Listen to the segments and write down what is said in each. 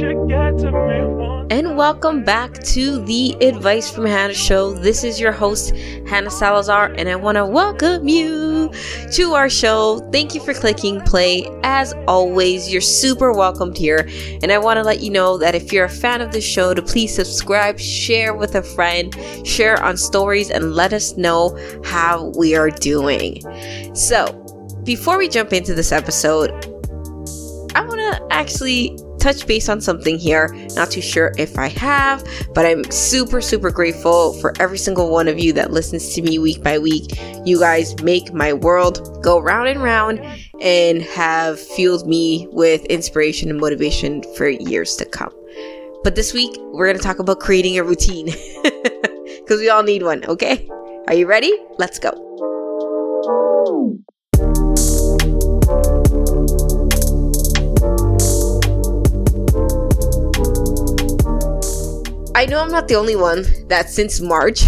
And welcome back to the Advice from Hannah show. This is your host, Hannah Salazar, and I want to welcome you to our show. Thank you for clicking play. As always, you're super welcomed here. And I want to let you know that if you're a fan of the show, to please subscribe, share with a friend, share on stories, and let us know how we are doing. So, before we jump into this episode, I want to actually touch base on something here. Not too sure if I have, but I'm super, super grateful for every single one of you that listens to me week by week. You guys make my world go round and round and have fueled me with inspiration and motivation for years to come. But this week, we're going to talk about creating a routine because we all need one, okay? Are you ready? Let's go. I know I'm not the only one that since March,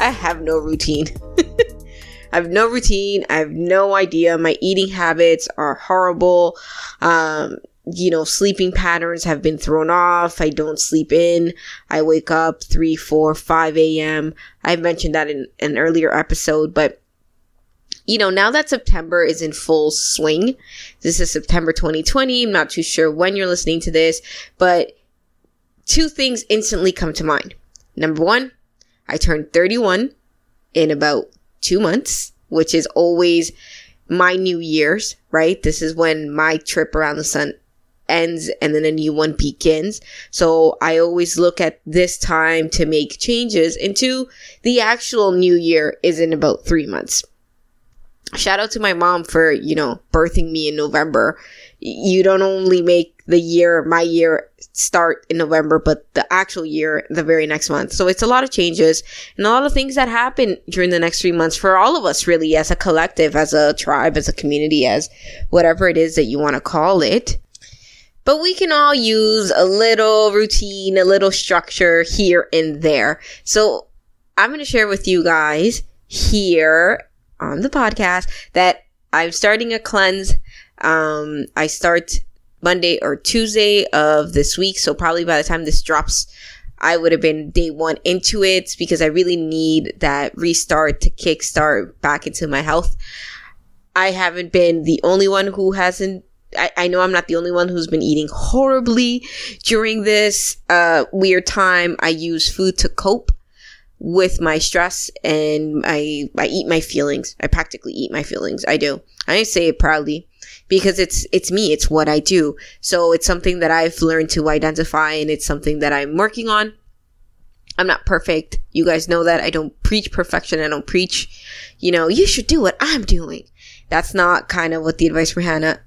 I have no routine. I have no routine. I have no idea. My eating habits are horrible. Um, you know, sleeping patterns have been thrown off. I don't sleep in. I wake up 3, 4, 5 a.m. I mentioned that in an earlier episode, but you know, now that September is in full swing, this is September 2020. I'm not too sure when you're listening to this, but two things instantly come to mind. Number one, I turned 31 in about two months, which is always my New Year's, right? This is when my trip around the sun ends and then a new one begins. So I always look at this time to make changes into the actual new year is in about three months. Shout out to my mom for, you know, birthing me in November. You don't only make the year, my year start in November, but the actual year the very next month. So it's a lot of changes and a lot of things that happen during the next three months for all of us, really, as a collective, as a tribe, as a community, as whatever it is that you want to call it. But we can all use a little routine, a little structure here and there. So I'm going to share with you guys here on the podcast that I'm starting a cleanse. Um, I start Monday or Tuesday of this week. So probably by the time this drops, I would have been day one into it because I really need that restart to kickstart back into my health. I haven't been the only one who hasn't. I, I know I'm not the only one who's been eating horribly during this uh, weird time. I use food to cope with my stress and I I eat my feelings. I practically eat my feelings. I do. I say it proudly because it's it's me it's what i do. So it's something that i've learned to identify and it's something that i'm working on. I'm not perfect. You guys know that. I don't preach perfection. I don't preach you know you should do what i'm doing. That's not kind of what the advice for hannah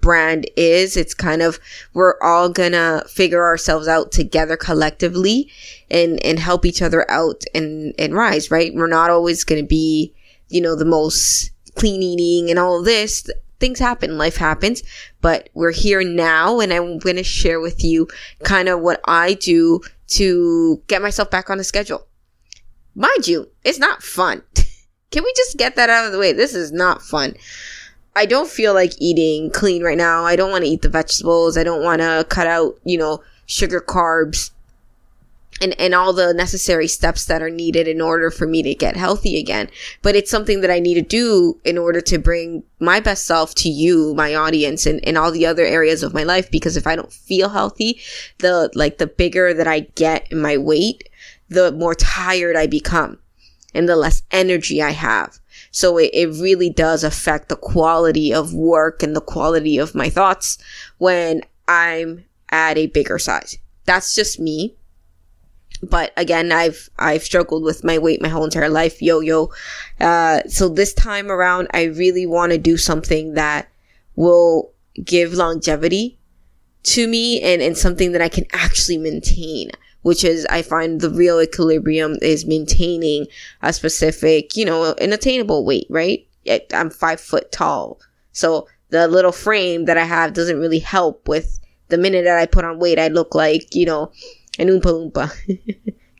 brand is. It's kind of we're all gonna figure ourselves out together collectively and and help each other out and and rise right? We're not always gonna be you know the most clean eating and all this things happen, life happens, but we're here now and I'm going to share with you kind of what I do to get myself back on the schedule. Mind you, it's not fun. Can we just get that out of the way? This is not fun. I don't feel like eating clean right now. I don't want to eat the vegetables. I don't want to cut out, you know, sugar carbs and, and all the necessary steps that are needed in order for me to get healthy again. But it's something that I need to do in order to bring my best self to you, my audience, and, and all the other areas of my life. Because if I don't feel healthy, the, like the bigger that I get in my weight, the more tired I become and the less energy I have. So it, it really does affect the quality of work and the quality of my thoughts when I'm at a bigger size. That's just me but again i've i've struggled with my weight my whole entire life. Yo-yo uh, so this time around i really want to do something that will give longevity to me and, and something that i can actually maintain which is i find the real equilibrium is maintaining a specific you know an attainable weight right? I'm five foot tall. So the little frame that i have doesn't really help with the minute that i put on weight i look like you know an Oompa Loompa.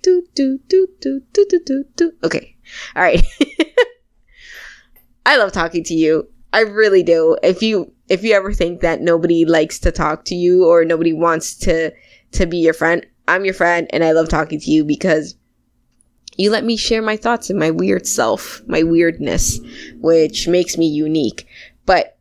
do, do, do, do, do, do, do, do. Okay. All right. I love talking to you. I really do. If you if you ever think that nobody likes to talk to you or nobody wants to to be your friend, I'm your friend and I love talking to you because you let me share my thoughts and my weird self, my weirdness, which makes me unique. But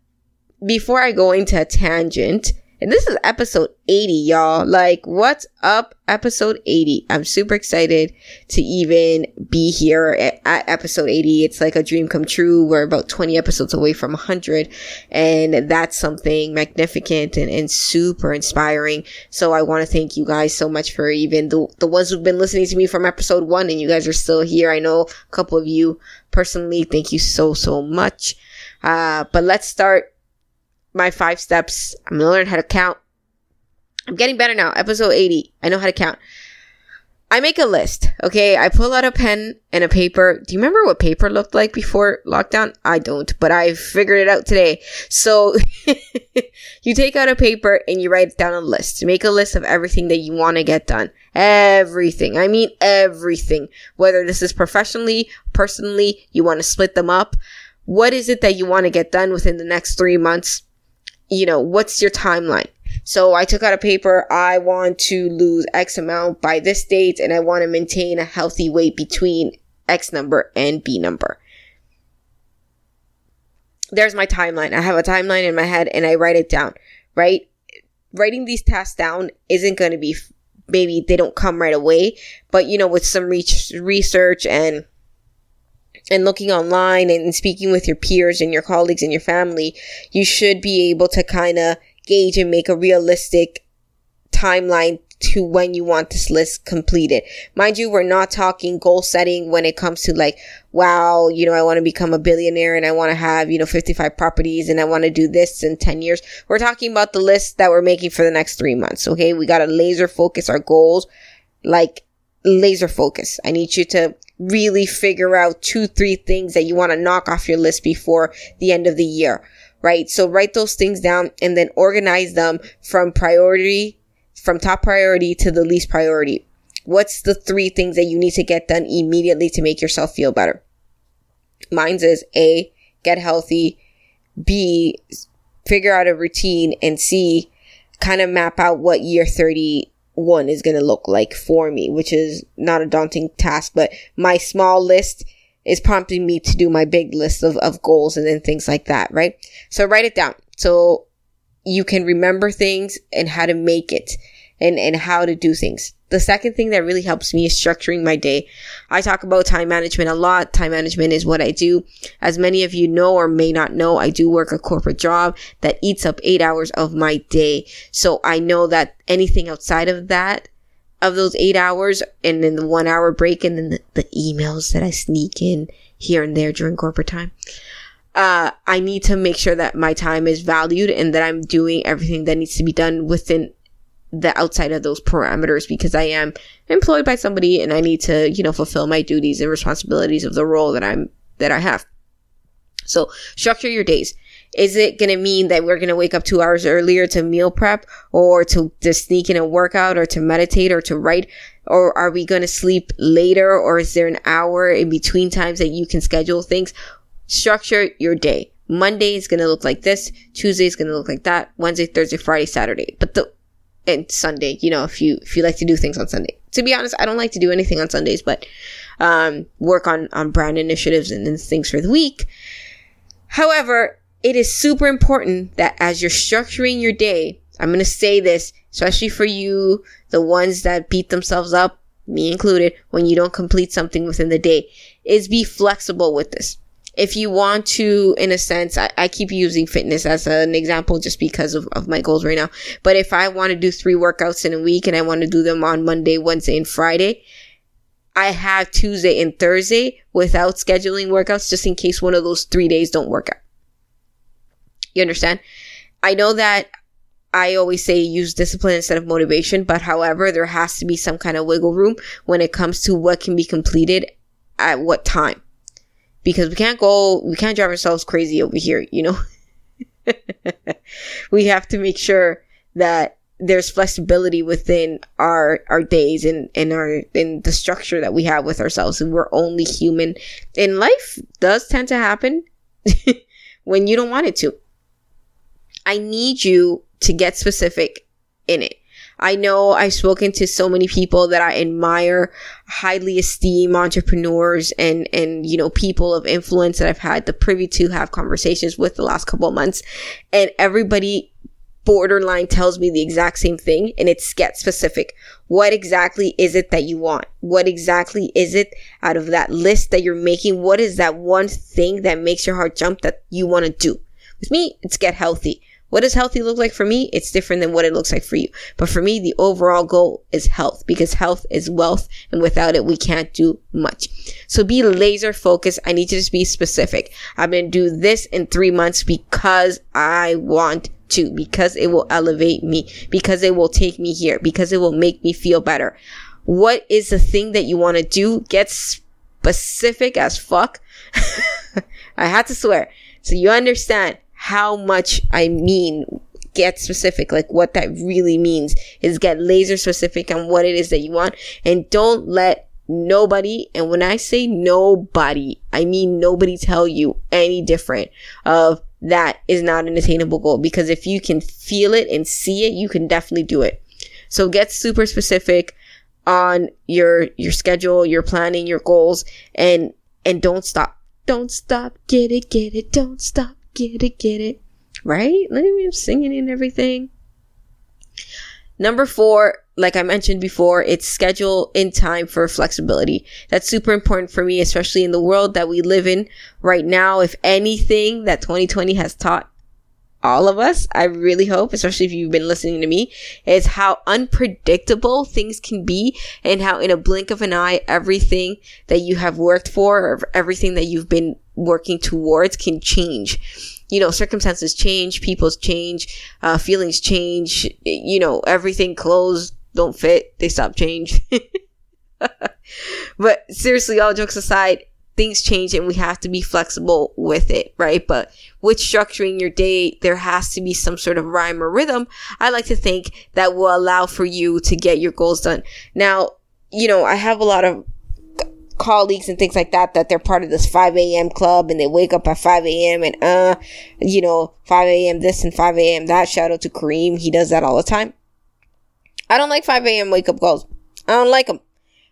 before I go into a tangent, and this is episode 80, y'all. Like, what's up? Episode 80. I'm super excited to even be here at, at, episode 80. It's like a dream come true. We're about 20 episodes away from 100. And that's something magnificent and, and super inspiring. So I want to thank you guys so much for even the, the ones who've been listening to me from episode one and you guys are still here. I know a couple of you personally. Thank you so, so much. Uh, but let's start my five steps. I'm gonna learn how to count. I'm getting better now. Episode 80. I know how to count. I make a list. Okay. I pull out a pen and a paper. Do you remember what paper looked like before lockdown? I don't, but I figured it out today. So you take out a paper and you write down a list. Make a list of everything that you want to get done. Everything. I mean everything. Whether this is professionally, personally, you want to split them up. What is it that you want to get done within the next three months? You know, what's your timeline? So I took out a paper. I want to lose X amount by this date and I want to maintain a healthy weight between X number and B number. There's my timeline. I have a timeline in my head and I write it down, right? Writing these tasks down isn't going to be, maybe they don't come right away, but you know, with some research and and looking online and speaking with your peers and your colleagues and your family, you should be able to kind of gauge and make a realistic timeline to when you want this list completed. Mind you, we're not talking goal setting when it comes to like, wow, you know, I want to become a billionaire and I want to have, you know, 55 properties and I want to do this in 10 years. We're talking about the list that we're making for the next three months. Okay. We got to laser focus our goals, like laser focus. I need you to really figure out two, three things that you want to knock off your list before the end of the year, right? So write those things down and then organize them from priority, from top priority to the least priority. What's the three things that you need to get done immediately to make yourself feel better? Mine's is A, get healthy, B, figure out a routine, and C, kind of map out what year 30 one is going to look like for me, which is not a daunting task, but my small list is prompting me to do my big list of, of goals and then things like that, right? So write it down. So you can remember things and how to make it and, and how to do things. The second thing that really helps me is structuring my day. I talk about time management a lot. Time management is what I do. As many of you know or may not know, I do work a corporate job that eats up eight hours of my day. So I know that anything outside of that, of those eight hours and then the one hour break and then the, the emails that I sneak in here and there during corporate time. Uh, I need to make sure that my time is valued and that I'm doing everything that needs to be done within the outside of those parameters because I am employed by somebody and I need to, you know, fulfill my duties and responsibilities of the role that I'm, that I have. So structure your days. Is it going to mean that we're going to wake up two hours earlier to meal prep or to, sneak in a workout or to meditate or to write? Or are we going to sleep later or is there an hour in between times that you can schedule things? Structure your day. Monday is going to look like this. Tuesday is going to look like that. Wednesday, Thursday, Friday, Saturday. But the and Sunday, you know, if you if you like to do things on Sunday. To be honest, I don't like to do anything on Sundays, but um, work on on brand initiatives and, things for the week. However, it is super important that as you're structuring your day, I'm going to say this, especially for you, the ones that beat themselves up, me included, when you don't complete something within the day, is be flexible with this if you want to, in a sense, I, I keep using fitness as an example just because of, of my goals right now. But if I want to do three workouts in a week and I want to do them on Monday, Wednesday, and Friday, I have Tuesday and Thursday without scheduling workouts just in case one of those three days don't work out. You understand? I know that I always say use discipline instead of motivation, but however, there has to be some kind of wiggle room when it comes to what can be completed at what time because we can't go, we can't drive ourselves crazy over here, you know? we have to make sure that there's flexibility within our our days and and our in the structure that we have with ourselves and we're only human and life does tend to happen when you don't want it to I need you to get specific in it. I know I've spoken to so many people that I admire, highly esteem entrepreneurs and, and, you know, people of influence that I've had the privy to have conversations with the last couple of months. And everybody borderline tells me the exact same thing and it's get specific. What exactly is it that you want? What exactly is it out of that list that you're making? What is that one thing that makes your heart jump that you want to do? With me, it's get healthy. What does healthy look like for me? It's different than what it looks like for you. But for me, the overall goal is health because health is wealth and without it, we can't do much. So be laser focused. I need to be specific. I'm going to do this in three months because I want to, because it will elevate me, because it will take me here, because it will make me feel better. What is the thing that you want to do? Get specific as fuck. I had to swear. So you understand how much I mean get specific, like what that really means is get laser specific on what it is that you want and don't let nobody, and when I say nobody, I mean nobody tell you any different of that is not an attainable goal because if you can feel it and see it, you can definitely do it. So get super specific on your your schedule, your planning, your goals and and don't stop. Don't stop. Get it, get it. Don't stop get it, get it. Right? Let me singing and everything. Number four, like I mentioned before, it's schedule in time for flexibility. That's super important for me, especially in the world that we live in right now. If anything that 2020 has taught all of us, I really hope, especially if you've been listening to me, is how unpredictable things can be and how in a blink of an eye, everything that you have worked for or everything that you've been working towards can change. You know, circumstances change, people's change, uh, feelings change, you know, everything clothes don't fit, they stop change. but seriously, all jokes aside, things change and we have to be flexible with it, right? But with structuring your day, there has to be some sort of rhyme or rhythm. I like to think that will allow for you to get your goals done. Now, you know, I have a lot of colleagues and things like that that they're part of this 5 a.m. club and they wake up at 5 a.m. and uh, you know, 5 a.m. this and 5 a.m. that. Shout out to Kareem. He does that all the time. I don't like 5 a.m. wake up calls. I don't like them.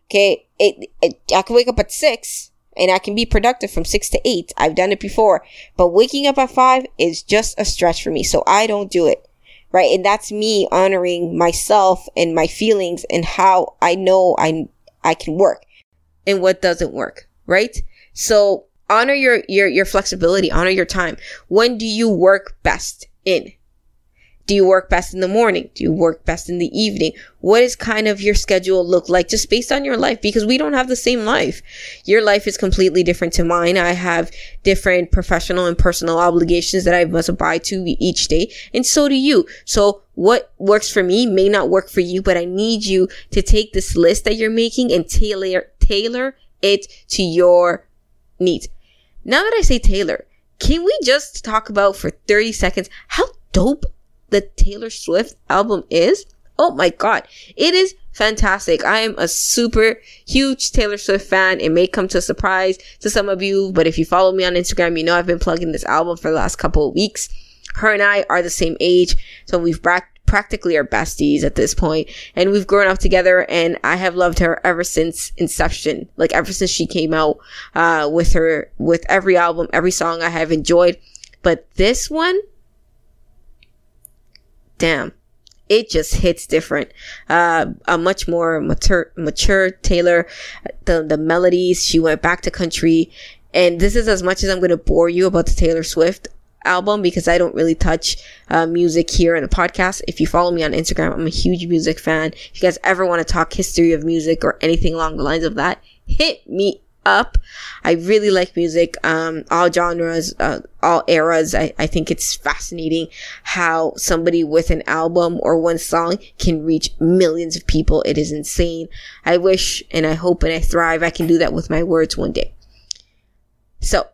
Okay. It, it, I can wake up at 6 and I can be productive from 6 to 8. I've done it before. But waking up at 5 is just a stretch for me. So I don't do it. Right. And that's me honoring myself and my feelings and how I know I, I can work and what doesn't work, right? So honor your, your, your flexibility, honor your time. When do you work best in? Do you work best in the morning? Do you work best in the evening? What is kind of your schedule look like just based on your life? Because we don't have the same life. Your life is completely different to mine. I have different professional and personal obligations that I must abide to each day. And so do you. So what works for me may not work for you, but I need you to take this list that you're making and tailor, tailor it to your needs. Now that I say tailor, can we just talk about for 30 seconds how dope the Taylor Swift album is? Oh my god, it is fantastic. I am a super huge Taylor Swift fan. It may come to a surprise to some of you, but if you follow me on Instagram, you know I've been plugging this album for the last couple of weeks. Her and I are the same age, so we've bra- practically are besties at this point, and we've grown up together. And I have loved her ever since inception, like ever since she came out uh, with her with every album, every song I have enjoyed. But this one, damn it just hits different. Uh, a much more mature, mature Taylor. The the melodies. She went back to country, and this is as much as I'm going to bore you about the Taylor Swift album because I don't really touch uh, music here in the podcast. If you follow me on Instagram, I'm a huge music fan. If you guys ever want to talk history of music or anything along the lines of that, hit me up. I really like music, um, all genres, uh, all eras. I, I think it's fascinating how somebody with an album or one song can reach millions of people. It is insane. I wish and I hope and I thrive I can do that with my words one day. So,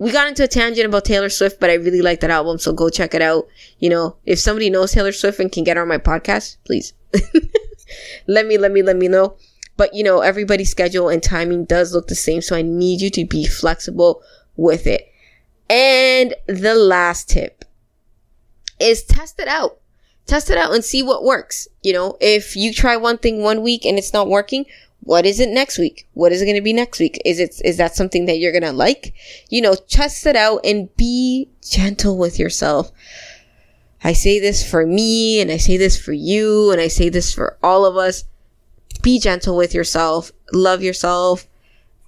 we got into a tangent about Taylor Swift, but I really like that album, so go check it out. You know, if somebody knows Taylor Swift and can get on my podcast, please let me, let me, let me know. But you know, everybody's schedule and timing does look the same. So I need you to be flexible with it. And the last tip is test it out. Test it out and see what works. You know, if you try one thing one week and it's not working, what is it next week? What is it going to be next week? Is it, is that something that you're going to like? You know, test it out and be gentle with yourself. I say this for me and I say this for you and I say this for all of us. Be gentle with yourself. Love yourself.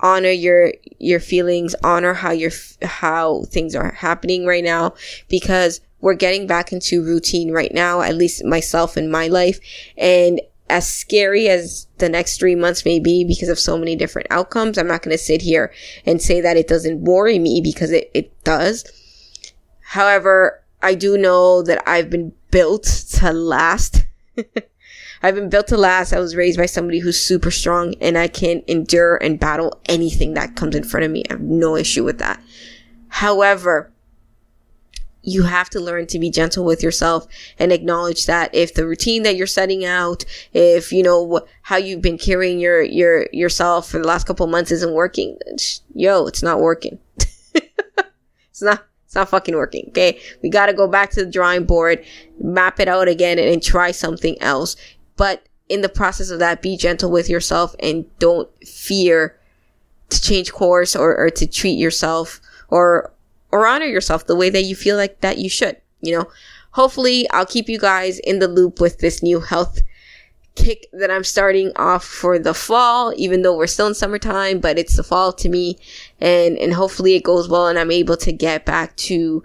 Honor your, your feelings. Honor how your, how things are happening right now because we're getting back into routine right now, at least myself in my life. And as scary as the next three months may be because of so many different outcomes, I'm not going to sit here and say that it doesn't worry me because it, it does. However, I do know that I've been built to last. I've been built to last. I was raised by somebody who's super strong and I can endure and battle anything that comes in front of me. I have no issue with that. However, you have to learn to be gentle with yourself and acknowledge that if the routine that you're setting out, if you know how you've been carrying your your yourself for the last couple months isn't working, yo, it's not working. it's not it's not fucking working. Okay, we got to go back to the drawing board, map it out again, and, and try something else. But in the process of that, be gentle with yourself and don't fear to change course or, or to treat yourself or or honor yourself the way that you feel like that you should, you know. Hopefully, I'll keep you guys in the loop with this new health kick that I'm starting off for the fall, even though we're still in summertime, but it's the fall to me. And, and hopefully it goes well and I'm able to get back to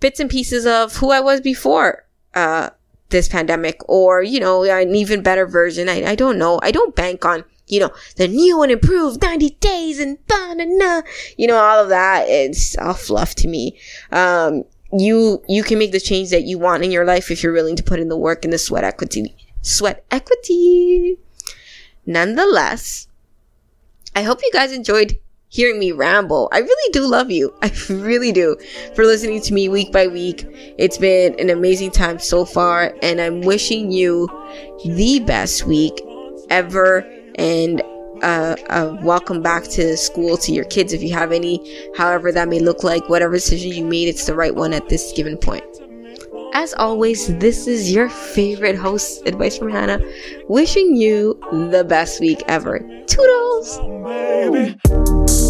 bits and pieces of who I was before, uh, this pandemic or, you know, an even better version. I, I don't know. I don't bank on you know, the new and improved 90 days and da da da. You know, all of that. It's all fluff to me. Um, you, you can make the change that you want in your life if you're willing to put in the work and the sweat equity. Sweat equity. Nonetheless, I hope you guys enjoyed hearing me ramble. I really do love you. I really do for listening to me week by week. It's been an amazing time so far, and I'm wishing you the best week ever and uh, uh, welcome back to school to your kids if you have any, however that may look like. Whatever decision you made, it's the right one at this given point. As always, this is your favorite host, Advice from Hannah, wishing you the best week ever. Toodles! Baby.